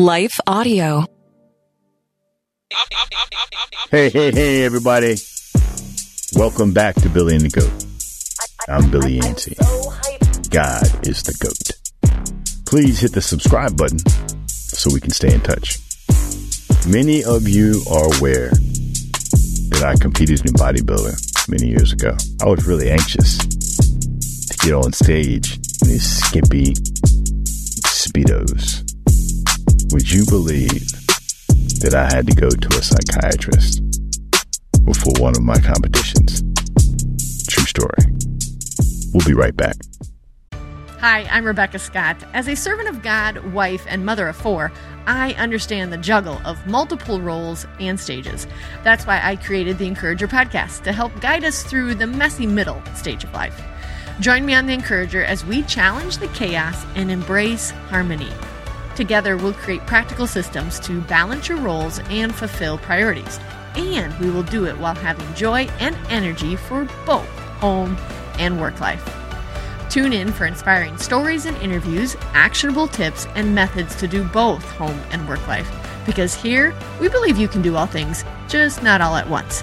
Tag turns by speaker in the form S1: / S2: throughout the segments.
S1: Life Audio.
S2: Hey, hey, hey, everybody. Welcome back to Billy and the Goat. I'm Billy Yancey. God is the goat. Please hit the subscribe button so we can stay in touch. Many of you are aware that I competed in bodybuilding many years ago. I was really anxious to get on stage in these skimpy Speedos. Would you believe that I had to go to a psychiatrist before one of my competitions? True story. We'll be right back.
S3: Hi, I'm Rebecca Scott. As a servant of God, wife, and mother of four, I understand the juggle of multiple roles and stages. That's why I created the Encourager podcast to help guide us through the messy middle stage of life. Join me on the Encourager as we challenge the chaos and embrace harmony. Together, we'll create practical systems to balance your roles and fulfill priorities. And we will do it while having joy and energy for both home and work life. Tune in for inspiring stories and interviews, actionable tips, and methods to do both home and work life. Because here, we believe you can do all things, just not all at once.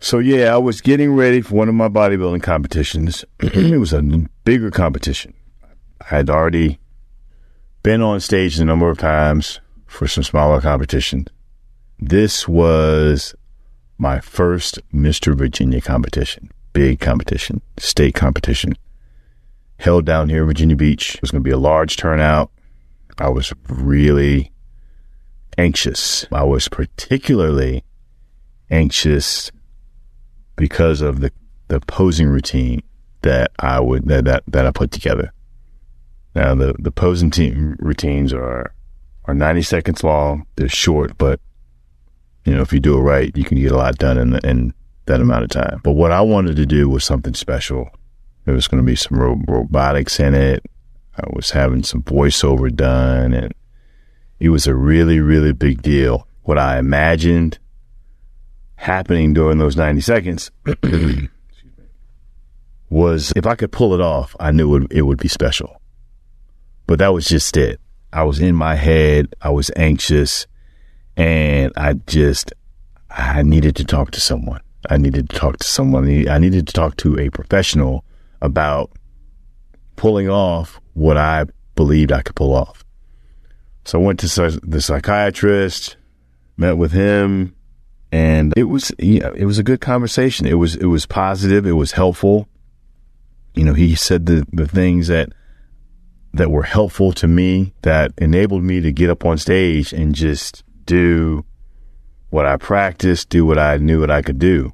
S2: So yeah, I was getting ready for one of my bodybuilding competitions. it was a bigger competition. I had already been on stage a number of times for some smaller competitions. This was my first Mr. Virginia competition, big competition, state competition, held down here in Virginia Beach. It was going to be a large turnout. I was really anxious. I was particularly anxious because of the, the posing routine that I would that, that, that I put together. Now the the posing team routines are are 90 seconds long. They're short, but you know if you do it right, you can get a lot done in in that amount of time. But what I wanted to do was something special. There was going to be some ro- robotics in it. I was having some voiceover done, and it was a really really big deal. What I imagined happening during those 90 seconds was if I could pull it off, I knew it, it would be special. But that was just it. I was in my head. I was anxious and I just, I needed to talk to someone. I needed to talk to someone. I needed to talk to a professional about pulling off what I believed I could pull off. So I went to the psychiatrist, met with him, and it was know, it was a good conversation. It was it was positive. It was helpful. You know, he said the the things that that were helpful to me that enabled me to get up on stage and just do what I practiced, do what I knew what I could do.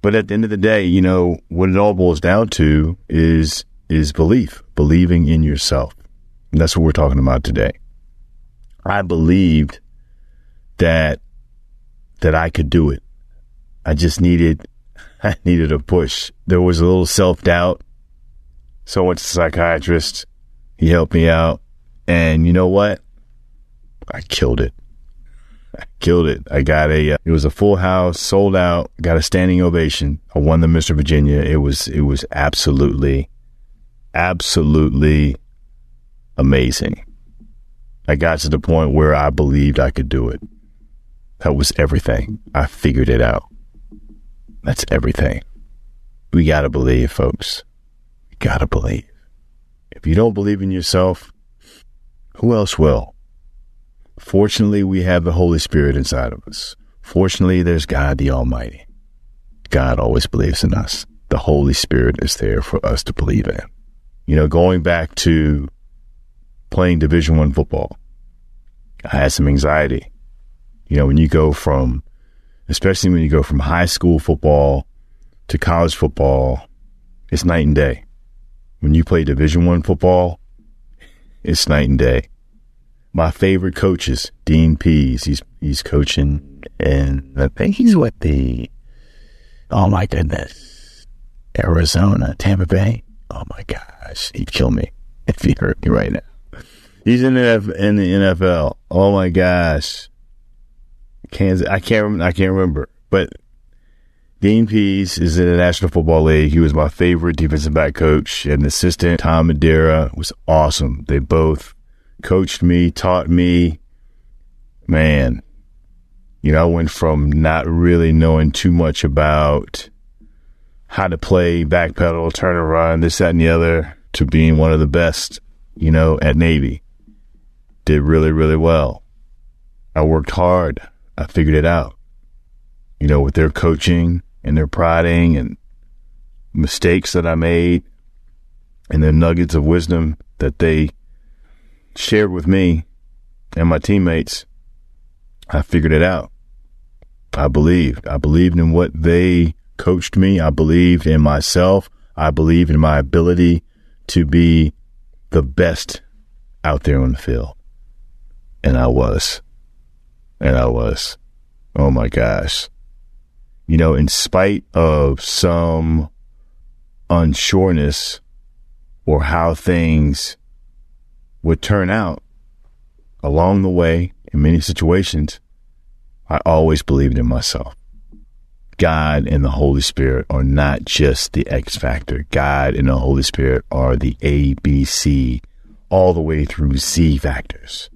S2: But at the end of the day, you know, what it all boils down to is is belief, believing in yourself. And that's what we're talking about today. I believed that that I could do it. I just needed I needed a push. There was a little self doubt. So I went to the psychiatrist. He helped me out. And you know what? I killed it. I killed it. I got a, uh, it was a full house, sold out, got a standing ovation. I won the Mr. Virginia. It was, it was absolutely, absolutely amazing. I got to the point where I believed I could do it. That was everything. I figured it out. That's everything. We gotta believe, folks. We gotta believe. If you don't believe in yourself, Who else will? Fortunately, we have the Holy Spirit inside of us. Fortunately, there's God the Almighty. God always believes in us. The Holy Spirit is there for us to believe in. You know, going back to playing Division One football, I had some anxiety. You know, when you go from, especially when you go from high school football to college football, it's night and day. When you play Division One football, it's night and day. My favorite coaches, Dean Pees. He's he's coaching, and I think he's with the oh my goodness, Arizona, Tampa Bay. Oh my gosh, he'd kill me if he hurt me right now. He's in the in the NFL. Oh my gosh, Kansas. I can't. I can't remember. But Dean Pees is in the National Football League. He was my favorite defensive back coach. And assistant Tom Madeira was awesome. They both coached me, taught me. Man, you know, I went from not really knowing too much about how to play backpedal, turn and run, this, that, and the other, to being one of the best, you know, at Navy. Did really, really well. I worked hard. I figured it out. You know, with their coaching and their prodding and mistakes that I made and the nuggets of wisdom that they shared with me and my teammates, I figured it out. I believed. I believed in what they coached me. I believed in myself. I believed in my ability to be the best out there on the field. And I was. And I was. Oh my gosh. You know, in spite of some unsureness or how things would turn out along the way in many situations, I always believed in myself. God and the Holy Spirit are not just the X factor. God and the Holy Spirit are the A, B, C, all the way through Z factors.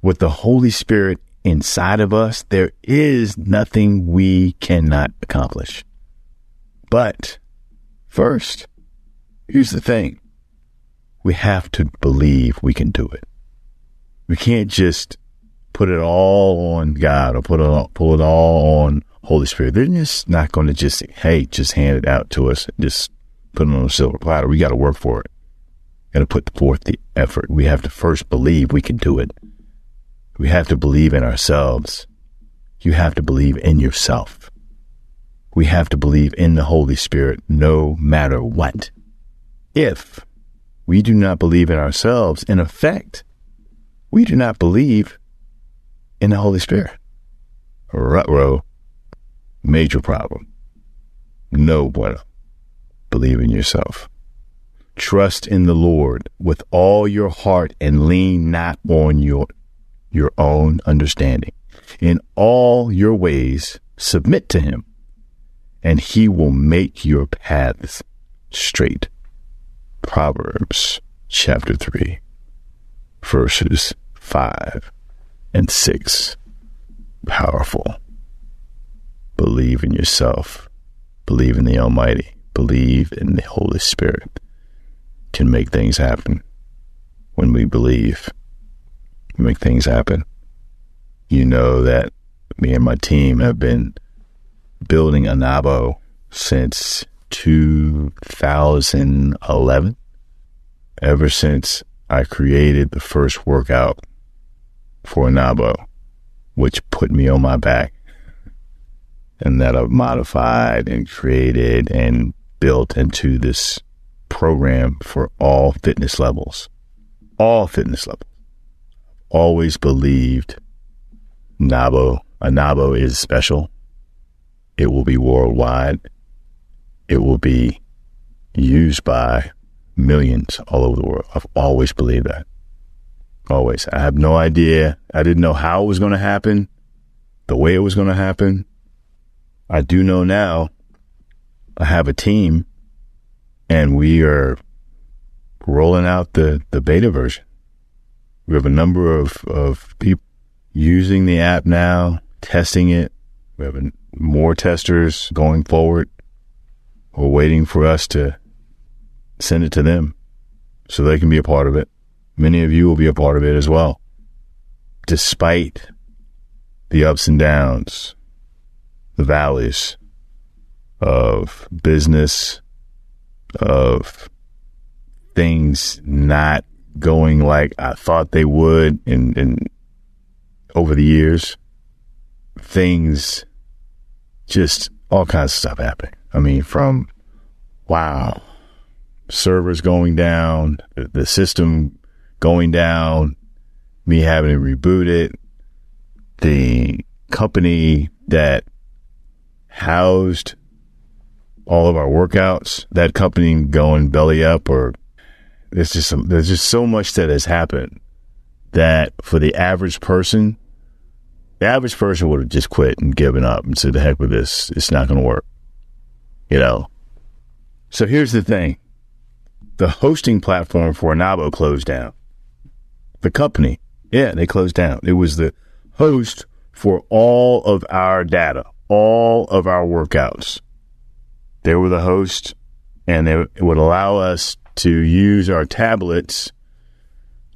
S2: With the Holy Spirit inside of us, there is nothing we cannot accomplish. But first, here's the thing. We have to believe we can do it. We can't just put it all on God or put it all, pull it all on Holy Spirit. They're just not going to just, say, hey, just hand it out to us, just put it on a silver platter. We got to work for it. Got to put forth the effort. We have to first believe we can do it. We have to believe in ourselves. You have to believe in yourself. We have to believe in the Holy Spirit no matter what. If we do not believe in ourselves, in effect, we do not believe in the Holy Spirit. Rutro, major problem. No bueno. Believe in yourself. Trust in the Lord with all your heart and lean not on your your own understanding. In all your ways, submit to him, and he will make your paths straight. Proverbs chapter 3, verses 5 and 6. Powerful. Believe in yourself. Believe in the Almighty. Believe in the Holy Spirit. Can make things happen when we believe make things happen. You know that me and my team have been building Anabo since 2011. Ever since I created the first workout for Anabo, which put me on my back, and that I've modified and created and built into this program for all fitness levels. All fitness levels always believed Nabo, Anabo is special. It will be worldwide. It will be used by millions all over the world. I've always believed that. Always. I have no idea. I didn't know how it was going to happen, the way it was going to happen. I do know now I have a team and we are rolling out the, the beta version. We have a number of, of people using the app now, testing it. We have more testers going forward. We're waiting for us to send it to them so they can be a part of it. Many of you will be a part of it as well. Despite the ups and downs, the valleys of business, of things not going like I thought they would and, in over the years, things just all kinds of stuff happening. I mean, from wow, servers going down, the system going down, me having to reboot it, the company that housed all of our workouts, that company going belly up or there's just some, there's just so much that has happened that for the average person, the average person would have just quit and given up and said, the heck with this. It's not going to work. You know? So here's the thing. The hosting platform for Anabo closed down. The company, yeah, they closed down. It was the host for all of our data, all of our workouts. They were the host and they, it would allow us to use our tablets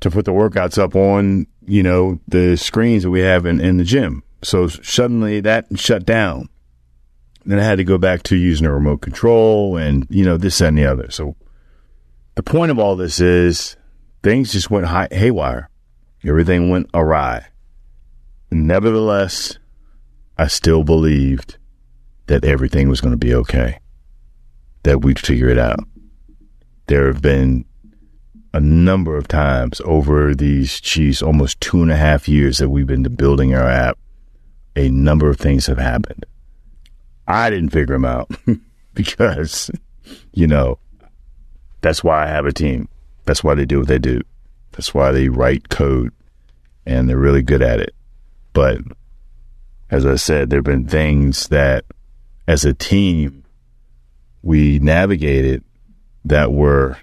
S2: to put the workouts up on, you know, the screens that we have in, in the gym. So suddenly that shut down. Then I had to go back to using a remote control and, you know, this and the other. So the point of all this is things just went high, haywire. Everything went awry. Nevertheless, I still believed that everything was going to be okay, that we'd figure it out. There have been a number of times over these, geez, almost two and a half years that we've been building our app. A number of things have happened. I didn't figure them out because, you know, that's why I have a team. That's why they do what they do. That's why they write code and they're really good at it. But as I said, there have been things that as a team we navigated that were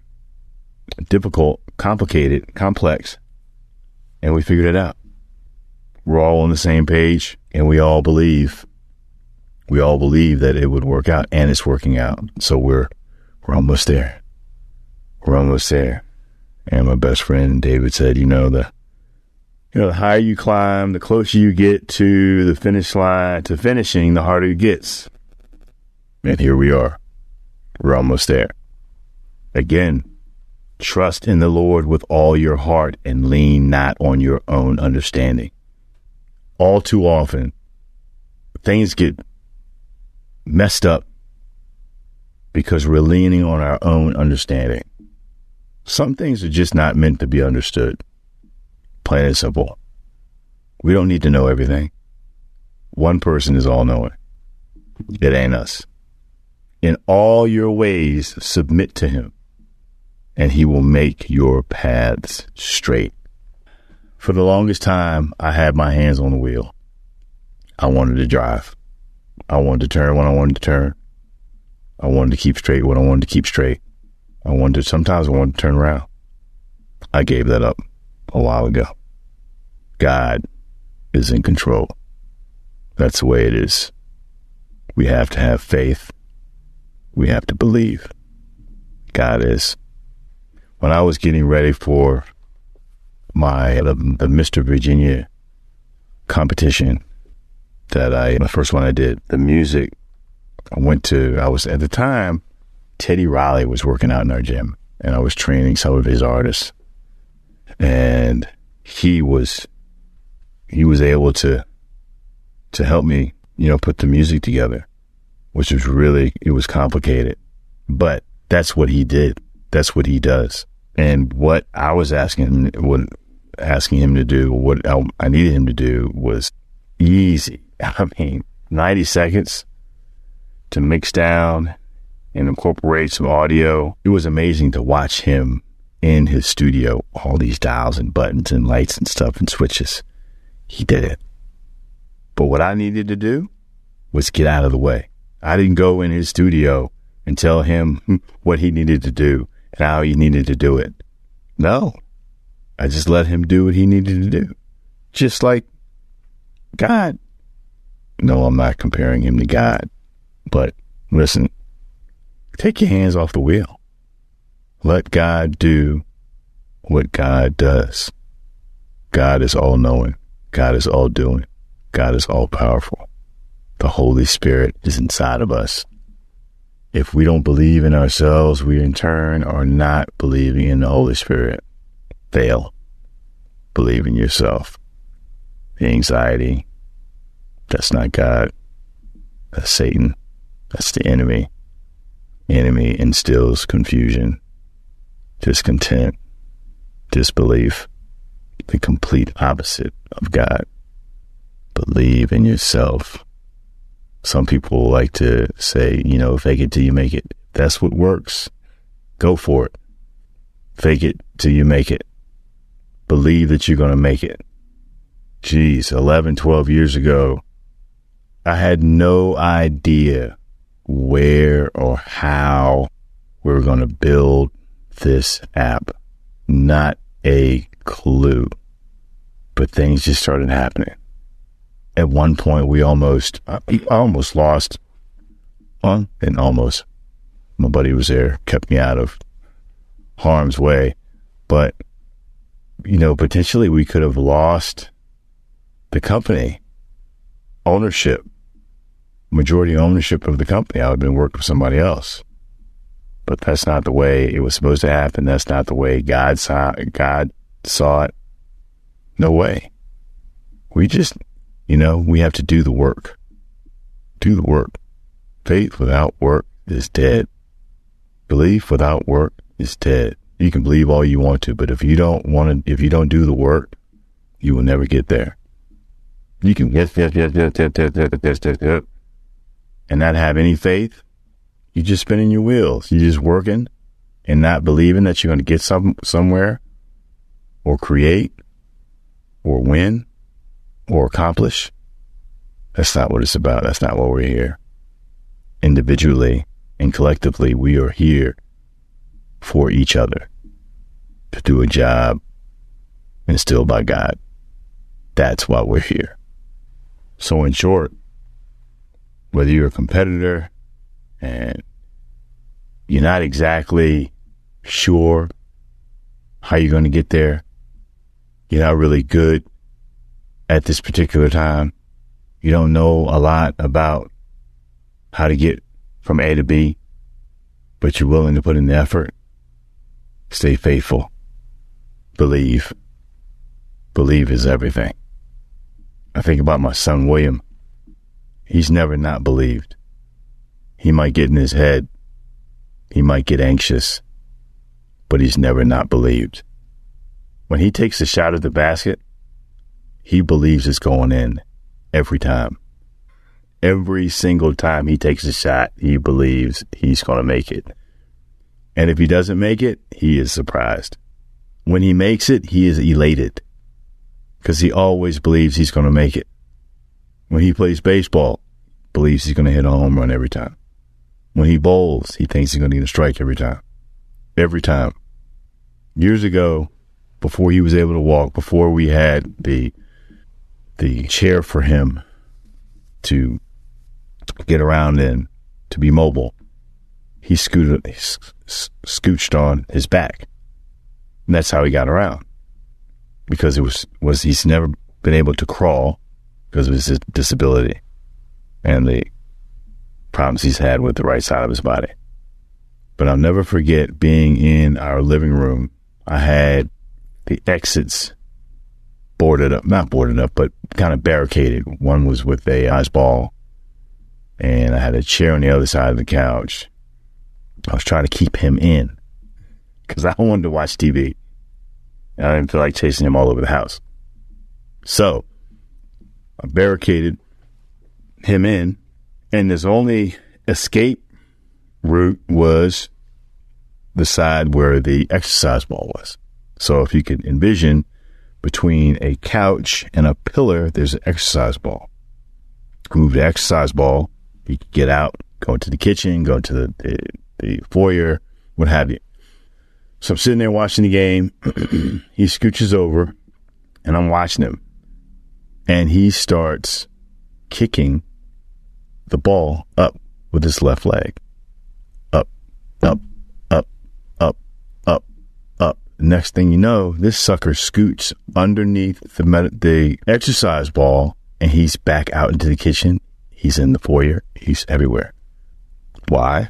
S2: difficult, complicated, complex, and we figured it out. We're all on the same page and we all believe we all believe that it would work out and it's working out. So we're we're almost there. We're almost there. And my best friend David said, you know, the you know, the higher you climb, the closer you get to the finish line, to finishing, the harder it gets. And here we are. We're almost there. Again, trust in the Lord with all your heart and lean not on your own understanding. All too often, things get messed up because we're leaning on our own understanding. Some things are just not meant to be understood. Plain and simple. We don't need to know everything. One person is all knowing. It ain't us. In all your ways, submit to him and he will make your paths straight. For the longest time, I had my hands on the wheel. I wanted to drive. I wanted to turn when I wanted to turn. I wanted to keep straight when I wanted to keep straight. I wanted to, sometimes I wanted to turn around. I gave that up a while ago. God is in control. That's the way it is. We have to have faith. We have to believe. God is when I was getting ready for my the, the Mr. Virginia competition that I the first one I did, the music I went to I was at the time Teddy Riley was working out in our gym and I was training some of his artists. And he was he was able to to help me, you know, put the music together, which was really it was complicated. But that's what he did. That's what he does. And what I was asking, what asking him to do, what I needed him to do was easy. I mean, 90 seconds to mix down and incorporate some audio. It was amazing to watch him in his studio, all these dials and buttons and lights and stuff and switches. He did it. But what I needed to do was get out of the way. I didn't go in his studio and tell him what he needed to do and how he needed to do it. No, I just let him do what he needed to do. Just like God. No, I'm not comparing him to God. But listen, take your hands off the wheel. Let God do what God does. God is all knowing. God is all doing. God is all powerful. The Holy Spirit is inside of us. If we don't believe in ourselves, we in turn are not believing in the Holy Spirit. Fail. Believe in yourself. The anxiety, that's not God. That's Satan. That's the enemy. Enemy instills confusion, discontent, disbelief, the complete opposite of God. Believe in yourself. Some people like to say, you know, fake it till you make it. That's what works. Go for it. Fake it till you make it. Believe that you're going to make it. Geez, 11, 12 years ago, I had no idea where or how we were going to build this app. Not a clue. But things just started happening. At one point, we almost, I almost lost on and almost. My buddy was there, kept me out of harm's way. But, you know, potentially we could have lost the company ownership, majority ownership of the company. I would have been working for somebody else. But that's not the way it was supposed to happen. That's not the way God saw God saw it. No way. We just, you know, we have to do the work. Do the work. Faith without work is dead. Belief without work is dead. You can believe all you want to, but if you don't want to, if you don't do the work, you will never get there. You can yes, yes, yes, yes, yes, yes, yes, yes, yes, yes, and not have any faith. You're just spinning your wheels. You're just working and not believing that you're going to get some somewhere or create or win or accomplish. That's not what it's about. That's not what we're here. Individually and collectively, we are here for each other to do a job instilled by God. That's why we're here. So, in short, whether you're a competitor and you're not exactly sure how you're going to get there, you're not really good at this particular time, you don't know a lot about how to get from A to B, but you're willing to put in the effort, stay faithful, believe. Believe is everything. I think about my son, William. He's never not believed. He might get in his head. He might get anxious, but he's never not believed. When he takes a shot at the basket, he believes it's going in every time. Every single time he takes a shot, he believes he's going to make it. And if he doesn't make it, he is surprised. When he makes it, he is elated because he always believes he's going to make it. When he plays baseball, believes he's going to hit a home run every time. When he bowls, he thinks he's going to get a strike every time. Every time. Years ago, before he was able to walk, before we had the the chair for him to get around in, to be mobile, he scooted, he scooched on his back. And that's how he got around because it was was he's never been able to crawl because of his disability and the problems he's had with the right side of his body. But I'll never forget being in our living room. I had the exits boarded up, not boarded up, but kind of barricaded. One was with a ice ball, and I had a chair on the other side of the couch. I was trying to keep him in because I wanted to watch TV. And I didn't feel like chasing him all over the house. So I barricaded him in, and his only escape route was the side where the exercise ball was. So if you could envision between a couch and a pillar, there's an exercise ball. Move the exercise ball, you get out, go into the kitchen, go to the, the, the foyer, what have you. So I'm sitting there watching the game. he scooches over and I'm watching him. And he starts kicking the ball up with his left leg. Up, up, up, up, up, up. The next thing you know, this sucker scoots underneath the med- the exercise ball, and he's back out into the kitchen. He's in the foyer. He's everywhere. Why?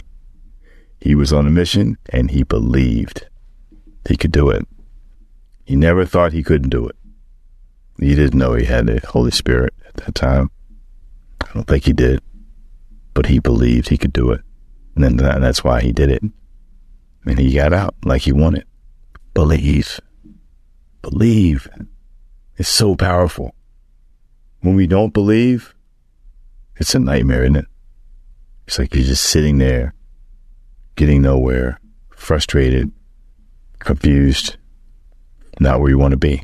S2: He was on a mission, and he believed he could do it. He never thought he couldn't do it. He didn't know he had the Holy Spirit at that time. I don't think he did, but he believed he could do it, and then that's why he did it. And he got out like he wanted. Believe. Believe. It's so powerful. When we don't believe, it's a nightmare, isn't it? It's like you're just sitting there, getting nowhere, frustrated, confused, not where you want to be.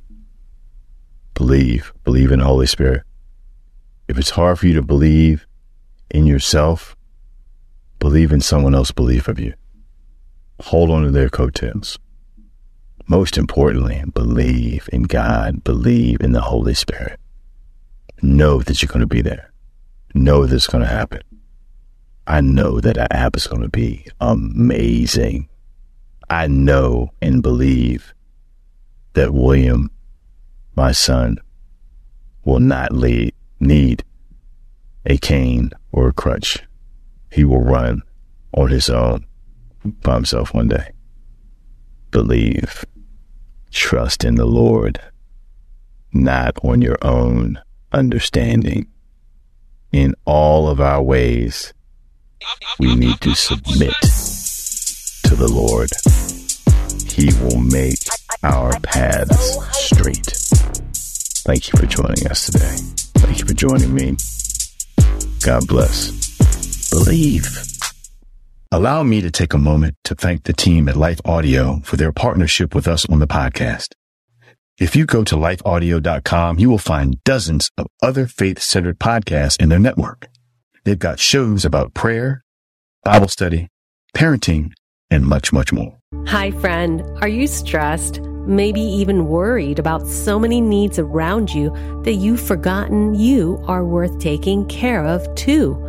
S2: Believe. Believe in the Holy Spirit. If it's hard for you to believe in yourself, believe in someone else's belief of you. Hold on to their coattails. Most importantly, believe in God, believe in the Holy Spirit. Know that you're going to be there. Know that it's going to happen. I know that our app is going to be amazing. I know and believe that William, my son, will not lead, need a cane or a crutch. He will run on his own by himself one day. Believe, trust in the Lord, not on your own understanding. In all of our ways, we need to submit to the Lord. He will make our paths straight. Thank you for joining us today. Thank you for joining me. God bless. Believe. Allow me to take a moment to thank the team at Life Audio for their partnership with us on the podcast. If you go to lifeaudio.com, you will find dozens of other faith centered podcasts in their network. They've got shows about prayer, Bible study, parenting, and much, much more.
S1: Hi, friend. Are you stressed? Maybe even worried about so many needs around you that you've forgotten you are worth taking care of too?